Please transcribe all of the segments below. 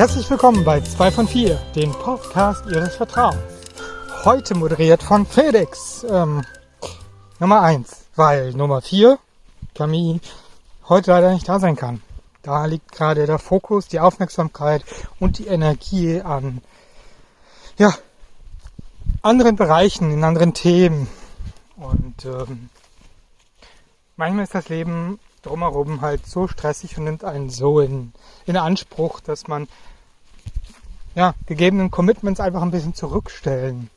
Herzlich willkommen bei 2 von 4, dem Podcast Ihres Vertrauens. Heute moderiert von Felix. Ähm, Nummer 1, weil Nummer 4, Camille, heute leider nicht da sein kann. Da liegt gerade der Fokus, die Aufmerksamkeit und die Energie an ja, anderen Bereichen, in anderen Themen. Und ähm, manchmal ist das Leben drumherum halt so stressig und nimmt einen so in, in Anspruch, dass man ja, gegebenen Commitments einfach ein bisschen zurückstellen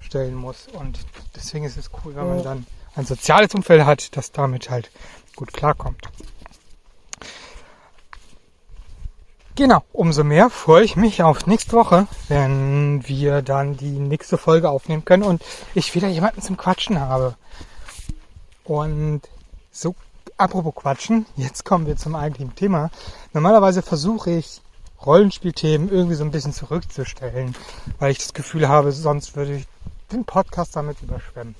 stellen muss. Und deswegen ist es cool, wenn man dann ein soziales Umfeld hat, das damit halt gut klarkommt. Genau, umso mehr freue ich mich auf nächste Woche, wenn wir dann die nächste Folge aufnehmen können und ich wieder jemanden zum Quatschen habe. Und so, apropos Quatschen, jetzt kommen wir zum eigentlichen Thema. Normalerweise versuche ich Rollenspielthemen irgendwie so ein bisschen zurückzustellen, weil ich das Gefühl habe, sonst würde ich den Podcast damit überschwemmen.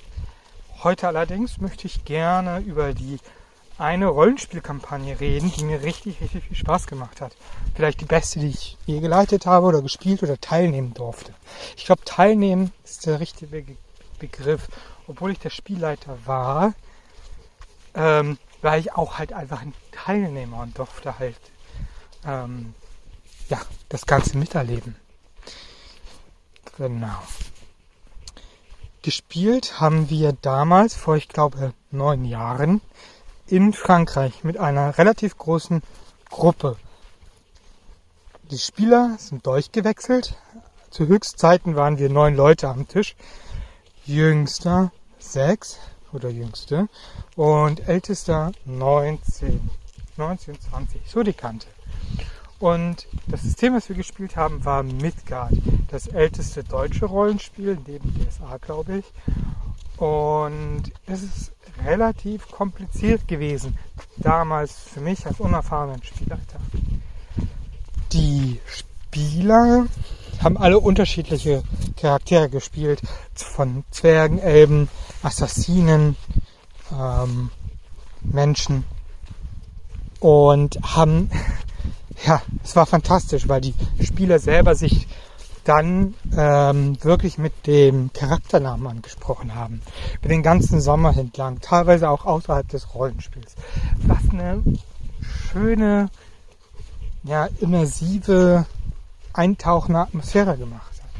Heute allerdings möchte ich gerne über die eine Rollenspielkampagne reden, die mir richtig, richtig viel Spaß gemacht hat. Vielleicht die beste, die ich je geleitet habe oder gespielt oder teilnehmen durfte. Ich glaube, teilnehmen ist der richtige Begriff. Obwohl ich der Spielleiter war, ähm, war ich auch halt einfach ein Teilnehmer und durfte halt ähm, ja, das Ganze miterleben. Genau. Gespielt haben wir damals, vor ich glaube neun Jahren, in Frankreich mit einer relativ großen Gruppe. Die Spieler sind durchgewechselt. Zu Höchstzeiten waren wir neun Leute am Tisch. Jüngster sechs oder jüngste und ältester 19, 19, 20, so die Kante. Und das System, was wir gespielt haben, war Midgard, das älteste deutsche Rollenspiel, neben DSA, glaube ich. Und es ist relativ kompliziert gewesen, damals für mich als unerfahrenen Spielleiter. Die Spieler haben alle unterschiedliche Charaktere gespielt, von Zwergen, Elben, Assassinen, ähm, Menschen und haben, ja, es war fantastisch, weil die Spieler selber sich dann ähm, wirklich mit dem Charakternamen angesprochen haben. Über den ganzen Sommer entlang, teilweise auch außerhalb des Rollenspiels. Was eine schöne, ja, immersive, eintauchende Atmosphäre gemacht hat.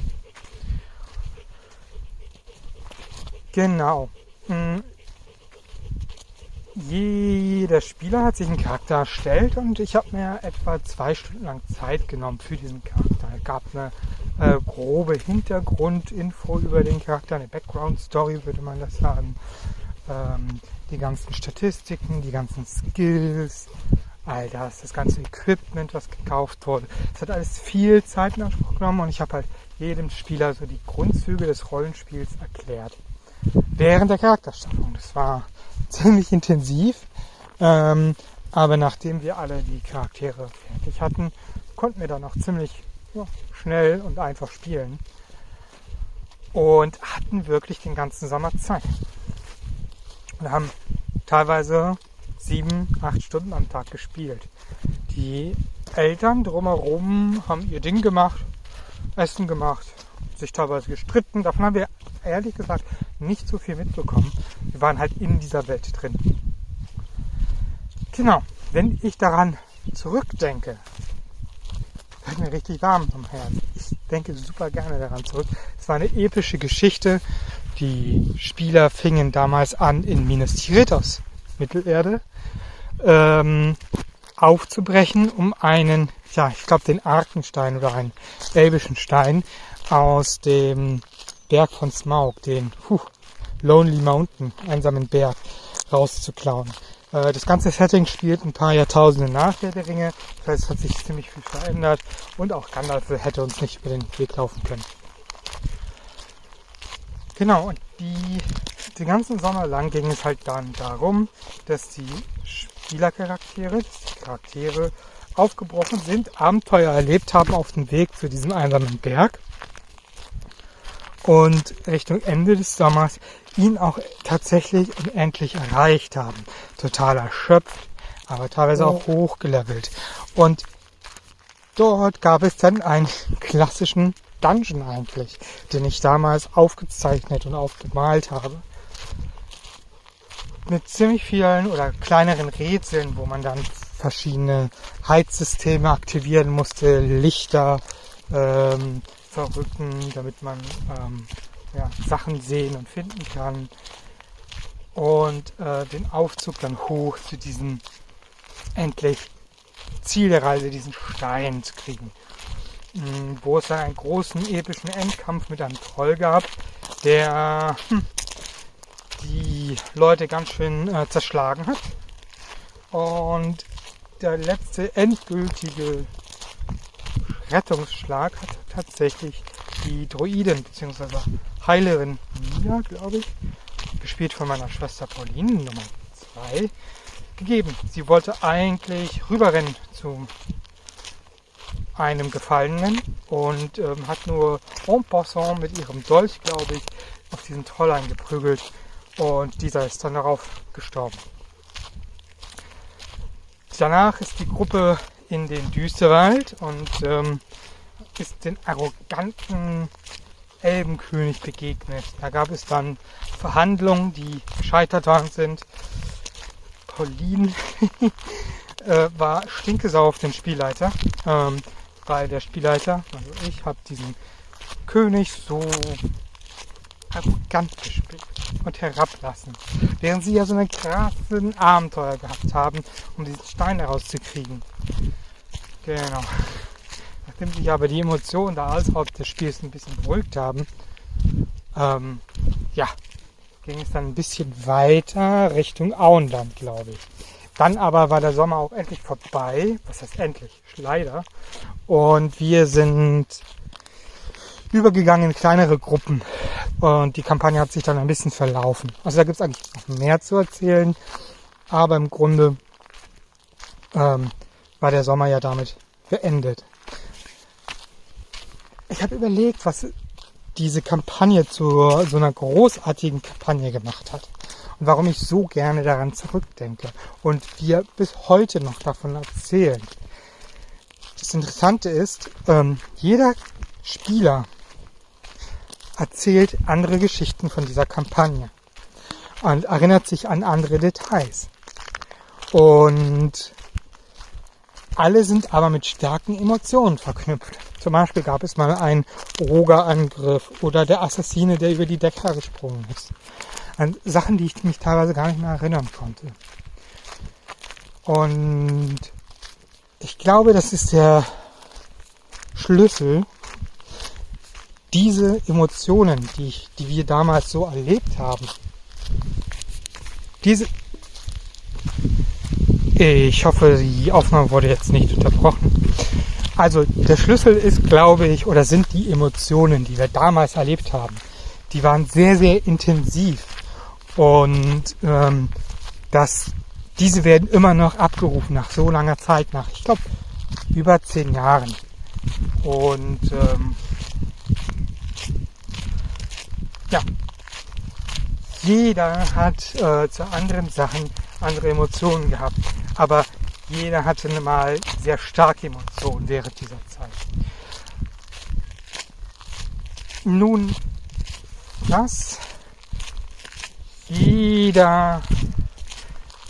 Genau. Jeder Spieler hat sich einen Charakter erstellt und ich habe mir etwa zwei Stunden lang Zeit genommen für diesen Charakter. Es gab eine äh, grobe Hintergrundinfo über den Charakter, eine Background-Story würde man das sagen. Ähm, die ganzen Statistiken, die ganzen Skills, all das, das ganze Equipment, was gekauft wurde. Es hat alles viel Zeit in Anspruch genommen und ich habe halt jedem Spieler so die Grundzüge des Rollenspiels erklärt. Während der Charakterschaffung. Das war ziemlich intensiv. Ähm, aber nachdem wir alle die Charaktere fertig hatten, konnten wir dann auch ziemlich ja, schnell und einfach spielen. Und hatten wirklich den ganzen Sommer Zeit. Wir haben teilweise sieben, acht Stunden am Tag gespielt. Die Eltern drumherum haben ihr Ding gemacht, Essen gemacht, sich teilweise gestritten. Davon haben wir ehrlich gesagt nicht so viel mitbekommen. Wir waren halt in dieser Welt drin. Genau, wenn ich daran zurückdenke, wird mir richtig warm am Herzen. Ich denke super gerne daran zurück. Es war eine epische Geschichte. Die Spieler fingen damals an in Minas Tirithos, Mittelerde, ähm, aufzubrechen, um einen, ja, ich glaube den Arkenstein oder einen elbischen Stein aus dem Berg von Smaug, den puh, Lonely Mountain, einsamen Berg, rauszuklauen. Äh, das ganze Setting spielt ein paar Jahrtausende nach der Ringe. Das heißt, es hat sich ziemlich viel verändert und auch Gandalf hätte uns nicht über den Weg laufen können. Genau, und die, den ganzen Sommer lang ging es halt dann darum, dass die Spielercharaktere, dass die Charaktere aufgebrochen sind, Abenteuer erlebt haben auf dem Weg zu diesem einsamen Berg und Richtung Ende des Sommers ihn auch tatsächlich und endlich erreicht haben. Total erschöpft, aber teilweise auch hochgelevelt. Und dort gab es dann einen klassischen Dungeon eigentlich, den ich damals aufgezeichnet und aufgemalt habe. Mit ziemlich vielen oder kleineren Rätseln, wo man dann verschiedene Heizsysteme aktivieren musste, Lichter ähm, verrücken, damit man ähm, ja, Sachen sehen und finden kann. Und äh, den Aufzug dann hoch zu diesem endlich Ziel der Reise, diesen Stein zu kriegen. Mhm, wo es dann einen großen epischen Endkampf mit einem Troll gab, der hm, die Leute ganz schön äh, zerschlagen hat. Und der letzte endgültige Rettungsschlag hat tatsächlich die Droidin bzw. Heilerin Mia, glaube ich, gespielt von meiner Schwester Pauline, Nummer 2, gegeben. Sie wollte eigentlich rüberrennen zu einem Gefallenen und ähm, hat nur en passant mit ihrem Dolch, glaube ich, auf diesen Troll eingeprügelt und dieser ist dann darauf gestorben. Danach ist die Gruppe in den Düsterwald und ähm, ist den arroganten Elbenkönig begegnet. Da gab es dann Verhandlungen, die gescheitert waren sind. Pauline äh, war stinkesau auf den Spielleiter, ähm, weil der Spielleiter, also ich, habe diesen König so arrogant gespielt und herablassen. Während sie ja so einen krassen Abenteuer gehabt haben, um diesen Stein herauszukriegen. Genau. Nachdem sich aber die Emotionen da außerhalb des Spiels ein bisschen beruhigt haben, ähm, ja, ging es dann ein bisschen weiter Richtung Auenland, glaube ich. Dann aber war der Sommer auch endlich vorbei. Was heißt endlich? Leider. Und wir sind übergegangen in kleinere Gruppen. Und die Kampagne hat sich dann ein bisschen verlaufen. Also da gibt es eigentlich noch mehr zu erzählen. Aber im Grunde ähm, war der Sommer ja damit beendet. Ich habe überlegt, was diese Kampagne zu so einer großartigen Kampagne gemacht hat. Und warum ich so gerne daran zurückdenke. Und wir bis heute noch davon erzählen. Das Interessante ist, ähm, jeder Spieler erzählt andere Geschichten von dieser Kampagne und erinnert sich an andere Details. Und alle sind aber mit starken Emotionen verknüpft. Zum Beispiel gab es mal einen Roger-Angriff oder der Assassine, der über die Decker gesprungen ist. An Sachen, die ich mich teilweise gar nicht mehr erinnern konnte. Und ich glaube, das ist der Schlüssel diese Emotionen, die, ich, die wir damals so erlebt haben, diese, ich hoffe, die Aufnahme wurde jetzt nicht unterbrochen. Also der Schlüssel ist, glaube ich, oder sind die Emotionen, die wir damals erlebt haben. Die waren sehr, sehr intensiv und ähm, das, diese werden immer noch abgerufen nach so langer Zeit, nach, ich glaube, über zehn Jahren. Und ähm, ja, jeder hat äh, zu anderen Sachen andere Emotionen gehabt, aber jeder hatte mal sehr starke Emotionen während dieser Zeit. Nun, was jeder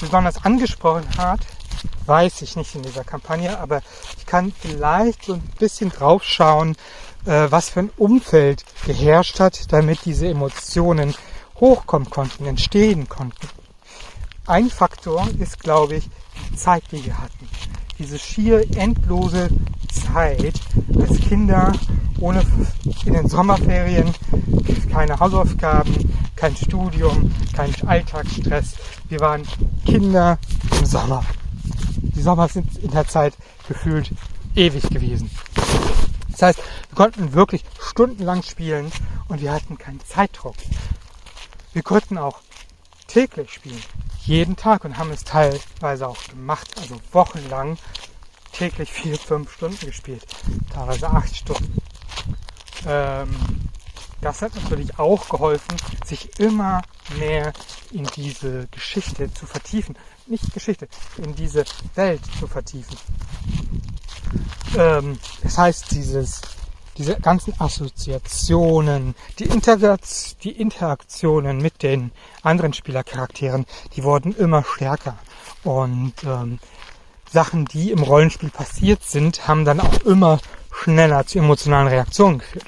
besonders angesprochen hat, weiß ich nicht in dieser Kampagne, aber ich kann vielleicht so ein bisschen drauf schauen, äh, was für ein Umfeld geherrscht hat, damit diese Emotionen hochkommen konnten, entstehen konnten. Ein Faktor ist, glaube ich, die Zeit, die wir hatten. Diese schier endlose Zeit als Kinder ohne in den Sommerferien keine Hausaufgaben, kein Studium, kein Alltagsstress. Wir waren Kinder im Sommer. Die Sommer sind in der Zeit gefühlt ewig gewesen. Das heißt, wir konnten wirklich stundenlang spielen und wir hatten keinen Zeitdruck. Wir konnten auch täglich spielen, jeden Tag und haben es teilweise auch gemacht, also wochenlang täglich vier, fünf Stunden gespielt, teilweise acht Stunden. Ähm, das hat natürlich auch geholfen, sich immer mehr in diese Geschichte zu vertiefen. Nicht Geschichte, in diese Welt zu vertiefen. Ähm, das heißt, dieses, diese ganzen Assoziationen, die, Interaktion, die Interaktionen mit den anderen Spielercharakteren, die wurden immer stärker. Und ähm, Sachen, die im Rollenspiel passiert sind, haben dann auch immer schneller zu emotionalen Reaktionen geführt.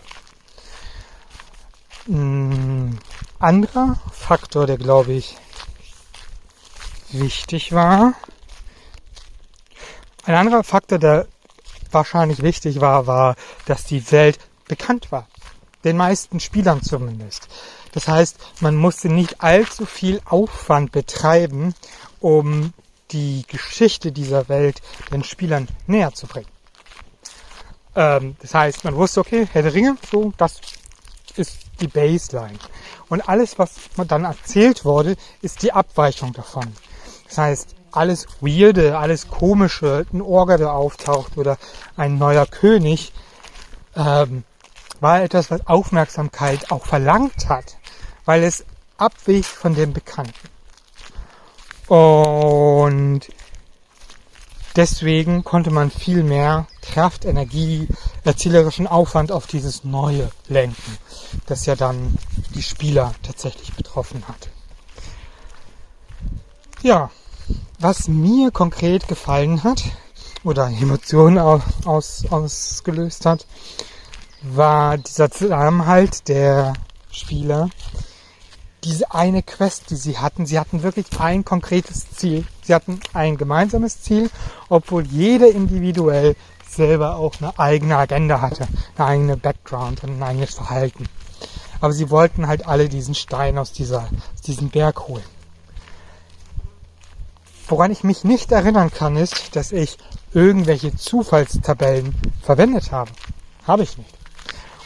Ein anderer Faktor, der glaube ich wichtig war, ein anderer Faktor, der wahrscheinlich wichtig war, war, dass die Welt bekannt war. Den meisten Spielern zumindest. Das heißt, man musste nicht allzu viel Aufwand betreiben, um die Geschichte dieser Welt den Spielern näher zu bringen. Ähm, das heißt, man wusste, okay, Herr der Ringe, so, das ist die Baseline. Und alles, was dann erzählt wurde, ist die Abweichung davon. Das heißt, alles Weirde, alles Komische, ein Orga, der auftaucht oder ein neuer König, ähm, war etwas, was Aufmerksamkeit auch verlangt hat, weil es abwich von dem Bekannten. Und deswegen konnte man viel mehr Kraft, Energie, erzählerischen Aufwand auf dieses Neue lenken, das ja dann die Spieler tatsächlich betroffen hat. Ja, was mir konkret gefallen hat oder Emotionen aus, ausgelöst hat, war dieser Zusammenhalt der Spieler. Diese eine Quest, die sie hatten, sie hatten wirklich ein konkretes Ziel. Sie hatten ein gemeinsames Ziel, obwohl jeder individuell selber auch eine eigene Agenda hatte, eine eigene Background und ein eigenes Verhalten. Aber sie wollten halt alle diesen Stein aus, dieser, aus diesem Berg holen. Woran ich mich nicht erinnern kann, ist, dass ich irgendwelche Zufallstabellen verwendet habe. Habe ich nicht.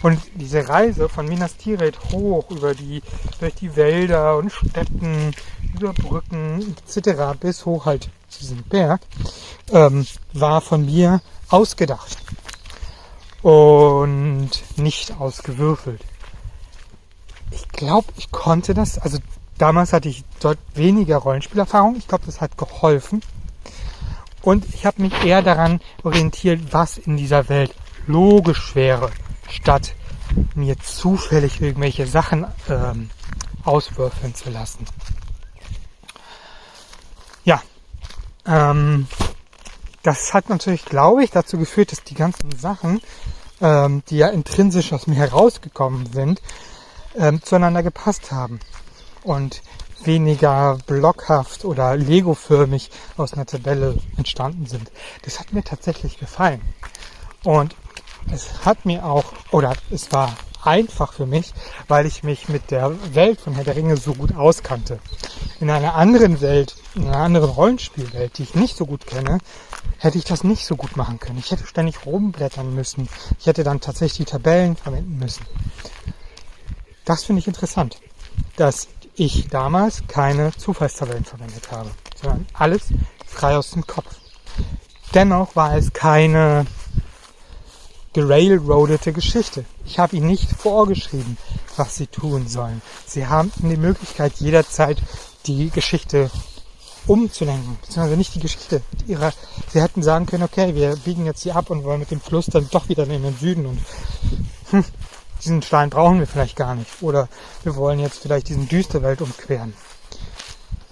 Und diese Reise von Minas Tirith hoch über die, durch die Wälder und Städten, über Brücken etc. bis hoch halt zu diesem Berg, ähm, war von mir ausgedacht und nicht ausgewürfelt. Ich glaube, ich konnte das, also Damals hatte ich dort weniger Rollenspielerfahrung. Ich glaube, das hat geholfen. Und ich habe mich eher daran orientiert, was in dieser Welt logisch wäre, statt mir zufällig irgendwelche Sachen ähm, auswürfeln zu lassen. Ja, ähm, das hat natürlich, glaube ich, dazu geführt, dass die ganzen Sachen, ähm, die ja intrinsisch aus mir herausgekommen sind, ähm, zueinander gepasst haben und weniger blockhaft oder Lego-förmig aus einer Tabelle entstanden sind. Das hat mir tatsächlich gefallen. Und es hat mir auch, oder es war einfach für mich, weil ich mich mit der Welt von Herr der Ringe so gut auskannte. In einer anderen Welt, in einer anderen Rollenspielwelt, die ich nicht so gut kenne, hätte ich das nicht so gut machen können. Ich hätte ständig rumblättern müssen. Ich hätte dann tatsächlich die Tabellen verwenden müssen. Das finde ich interessant, dass ich damals keine Zufallstabellen verwendet habe, sondern alles frei aus dem Kopf. Dennoch war es keine gerailroadete Geschichte. Ich habe ihnen nicht vorgeschrieben, was sie tun sollen. Sie haben die Möglichkeit, jederzeit die Geschichte umzulenken, beziehungsweise nicht die Geschichte ihrer. Sie hätten sagen können, okay, wir biegen jetzt hier ab und wollen mit dem Fluss dann doch wieder in den Süden und hm, diesen Stein brauchen wir vielleicht gar nicht. Oder wir wollen jetzt vielleicht diesen Düsterwelt umqueren.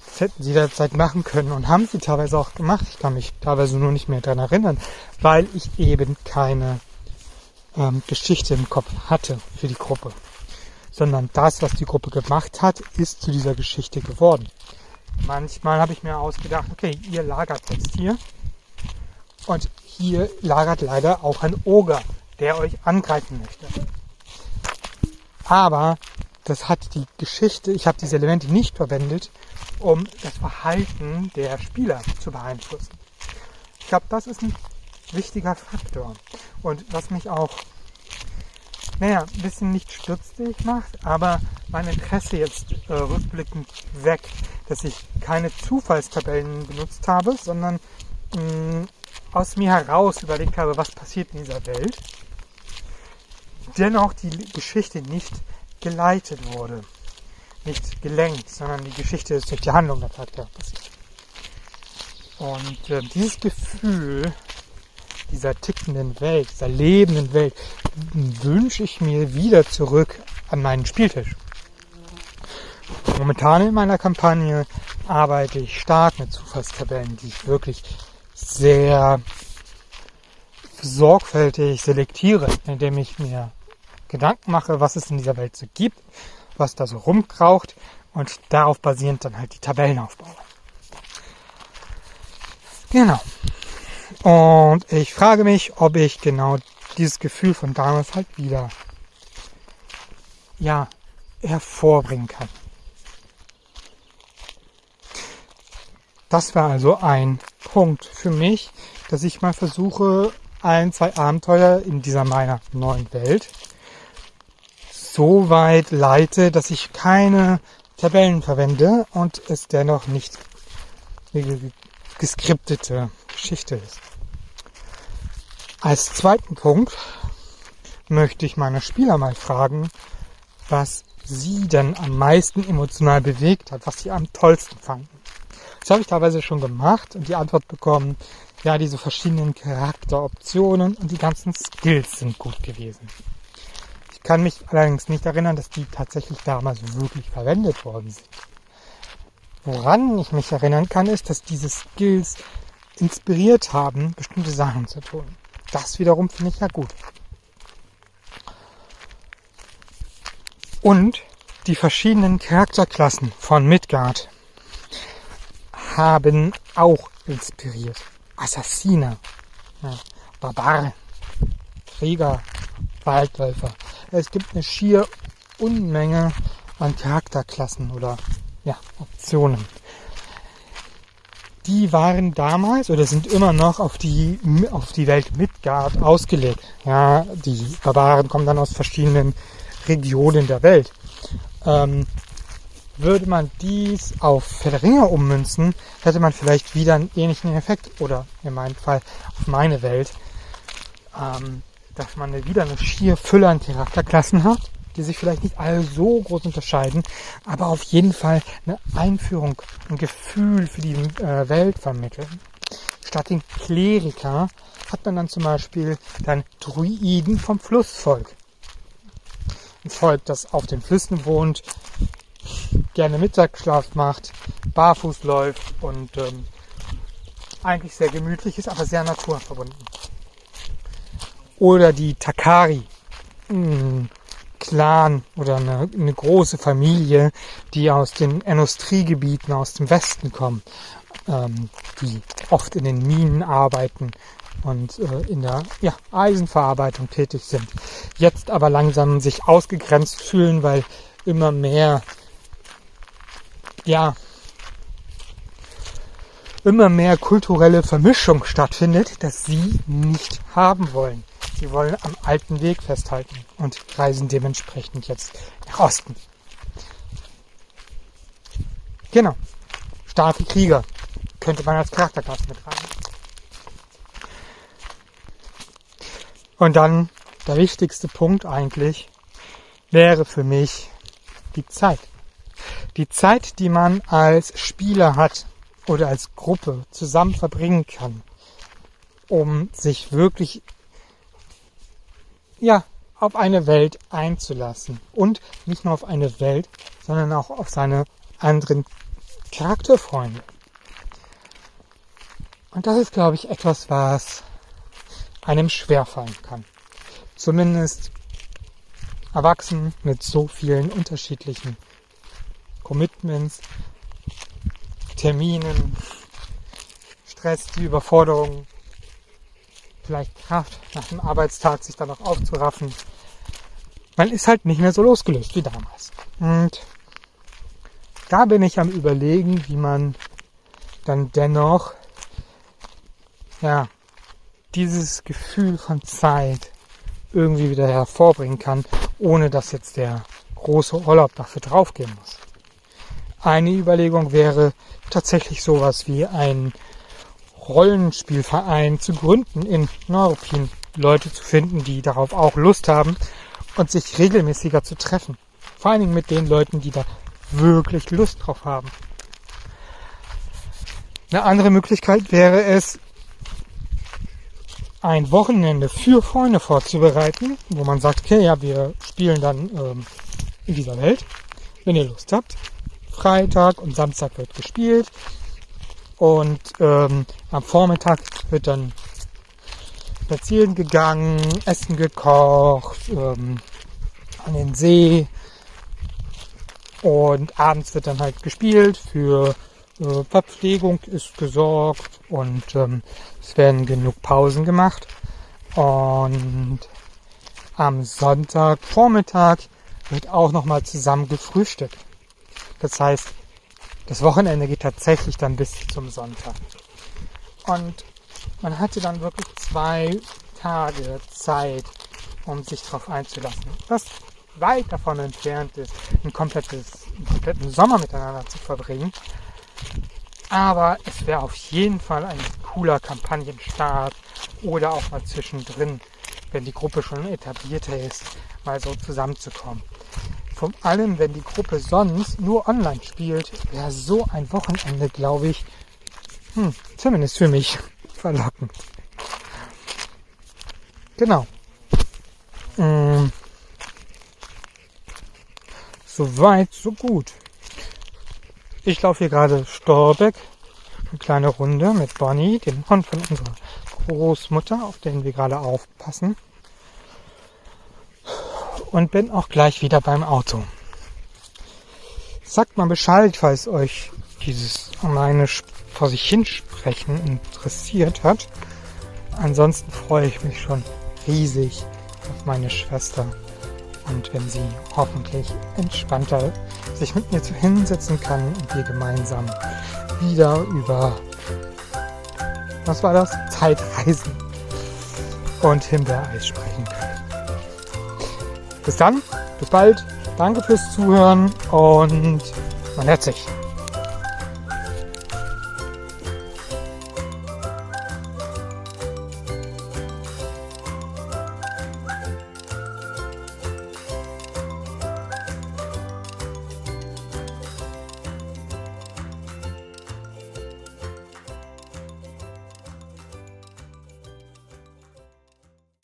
Das hätten sie derzeit machen können und haben sie teilweise auch gemacht. Ich kann mich teilweise nur nicht mehr daran erinnern, weil ich eben keine ähm, Geschichte im Kopf hatte für die Gruppe. Sondern das, was die Gruppe gemacht hat, ist zu dieser Geschichte geworden. Manchmal habe ich mir ausgedacht, okay, ihr lagert jetzt hier und hier lagert leider auch ein Oger, der euch angreifen möchte. Aber das hat die Geschichte, ich habe diese Elemente nicht verwendet, um das Verhalten der Spieler zu beeinflussen. Ich glaube, das ist ein wichtiger Faktor. Und was mich auch, naja, ein bisschen nicht stutzig macht, aber mein Interesse jetzt äh, rückblickend weg, dass ich keine Zufallstabellen benutzt habe, sondern mh, mm, aus mir heraus überlegt habe, was passiert in dieser Welt dennoch die Geschichte nicht geleitet wurde. Nicht gelenkt, sondern die Geschichte ist durch die Handlung der Charaktere passiert. Und äh, dieses Gefühl, dieser tickenden Welt, dieser lebenden Welt, wünsche ich mir wieder zurück an meinen Spieltisch. Momentan in meiner Kampagne arbeite ich stark mit Zufallstabellen, die ich wirklich sehr sorgfältig selektiere, indem ich mir Gedanken mache, was es in dieser Welt so gibt, was da so rumkraucht und darauf basierend dann halt die Tabellen aufbaue. Genau. Und ich frage mich, ob ich genau dieses Gefühl von damals halt wieder, ja, hervorbringen kann. Das war also ein Punkt für mich, dass ich mal versuche, ein, zwei Abenteuer in dieser meiner neuen Welt so weit leite, dass ich keine Tabellen verwende und es dennoch nicht geskriptete Geschichte ist. Als zweiten Punkt möchte ich meine Spieler mal fragen, was sie denn am meisten emotional bewegt hat, was sie am tollsten fanden. Das habe ich teilweise schon gemacht und die Antwort bekommen, ja, diese verschiedenen Charakteroptionen und die ganzen Skills sind gut gewesen. Ich kann mich allerdings nicht erinnern, dass die tatsächlich damals wirklich verwendet worden sind. Woran ich mich erinnern kann, ist, dass diese Skills inspiriert haben, bestimmte Sachen zu tun. Das wiederum finde ich ja gut. Und die verschiedenen Charakterklassen von Midgard haben auch inspiriert. Assassine, ja, Barbaren, Krieger, Waldläufer. Es gibt eine schier Unmenge an Charakterklassen oder ja, Optionen die waren damals oder sind immer noch auf die, auf die Welt Midgard ausgelegt. Ja, die Barbaren kommen dann aus verschiedenen Regionen der Welt. Ähm, würde man dies auf Federinger ummünzen, hätte man vielleicht wieder einen ähnlichen Effekt oder in meinem Fall auf meine Welt, ähm, dass man wieder eine schier Fülle an Charakterklassen hat die sich vielleicht nicht alle so groß unterscheiden, aber auf jeden Fall eine Einführung, ein Gefühl für die äh, Welt vermitteln. Statt den Kleriker hat man dann zum Beispiel dann Druiden vom Flussvolk. Ein Volk, das auf den Flüssen wohnt, gerne Mittagsschlaf macht, barfuß läuft und ähm, eigentlich sehr gemütlich ist, aber sehr naturverbunden. Oder die Takari. Hm, Clan oder eine, eine große Familie, die aus den Industriegebieten aus dem Westen kommen, ähm, die oft in den Minen arbeiten und äh, in der ja, Eisenverarbeitung tätig sind. Jetzt aber langsam sich ausgegrenzt fühlen, weil immer mehr ja immer mehr kulturelle Vermischung stattfindet, dass sie nicht haben wollen. Sie wollen am alten Weg festhalten und reisen dementsprechend jetzt nach Osten. Genau. Starke Krieger könnte man als Charakterklasse mit rein. Und dann der wichtigste Punkt eigentlich wäre für mich die Zeit. Die Zeit, die man als Spieler hat oder als Gruppe zusammen verbringen kann, um sich wirklich ja, auf eine Welt einzulassen. Und nicht nur auf eine Welt, sondern auch auf seine anderen Charakterfreunde. Und das ist, glaube ich, etwas, was einem schwerfallen kann. Zumindest erwachsen mit so vielen unterschiedlichen Commitments, Terminen, Stress, die Überforderung, vielleicht Kraft, nach dem Arbeitstag sich dann noch aufzuraffen. Man ist halt nicht mehr so losgelöst wie damals. Und da bin ich am überlegen, wie man dann dennoch, ja, dieses Gefühl von Zeit irgendwie wieder hervorbringen kann, ohne dass jetzt der große Urlaub dafür draufgehen muss. Eine Überlegung wäre tatsächlich sowas wie ein Rollenspielverein zu gründen in Neuruppin. Leute zu finden, die darauf auch Lust haben und sich regelmäßiger zu treffen. Vor allen Dingen mit den Leuten, die da wirklich Lust drauf haben. Eine andere Möglichkeit wäre es, ein Wochenende für Freunde vorzubereiten, wo man sagt, okay, ja, wir spielen dann ähm, in dieser Welt, wenn ihr Lust habt. Freitag und Samstag wird gespielt und ähm, am Vormittag wird dann spazieren gegangen, Essen gekocht, ähm, an den See und abends wird dann halt gespielt für äh, Verpflegung ist gesorgt und ähm, es werden genug Pausen gemacht. Und am Sonntag Vormittag wird auch nochmal zusammen gefrühstückt. Das heißt, das Wochenende geht tatsächlich dann bis zum Sonntag. Und man hatte dann wirklich zwei Tage Zeit, um sich darauf einzulassen. Was weit davon entfernt ist, ein komplettes, einen kompletten Sommer miteinander zu verbringen. Aber es wäre auf jeden Fall ein cooler Kampagnenstart oder auch mal zwischendrin, wenn die Gruppe schon etablierter ist, mal so zusammenzukommen. Vor allem, wenn die Gruppe sonst nur online spielt, wäre so ein Wochenende, glaube ich, hm, zumindest für mich, verlockend. Genau. Ähm, so weit, so gut. Ich laufe hier gerade Storbeck, eine kleine Runde mit Bonnie, dem Hund von unserer Großmutter, auf den wir gerade aufpassen. Und bin auch gleich wieder beim Auto. Sagt mal Bescheid, falls euch dieses alleine vor sich hinsprechen interessiert hat. Ansonsten freue ich mich schon riesig auf meine Schwester und wenn sie hoffentlich entspannter sich mit mir hinsetzen kann und wir gemeinsam wieder über, was war das? Zeitreisen und Himbeereis sprechen können. Bis dann, bis bald, danke fürs Zuhören und man hört sich.